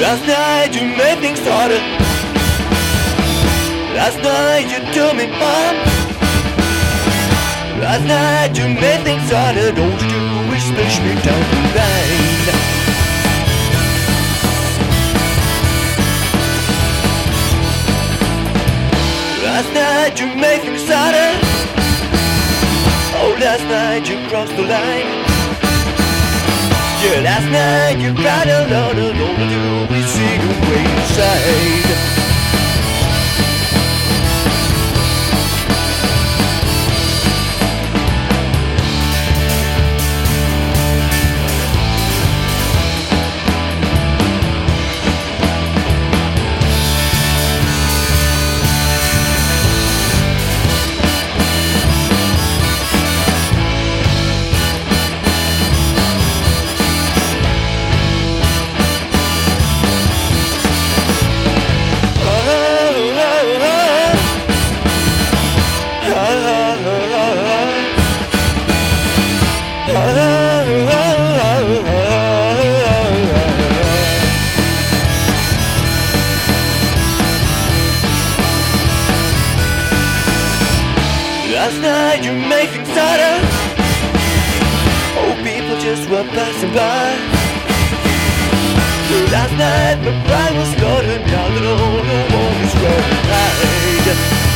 Last night you made things harder. Last night you told me mom. Last night you made things harder. Don't you wish me down the line? Last night you made things harder. Oh, last night you crossed the line. Yeah, last night you cried a lot alone till we see you way inside. Last night you made things harder. Oh, people just were passing by. Last night my pride was. Now that all I want is right.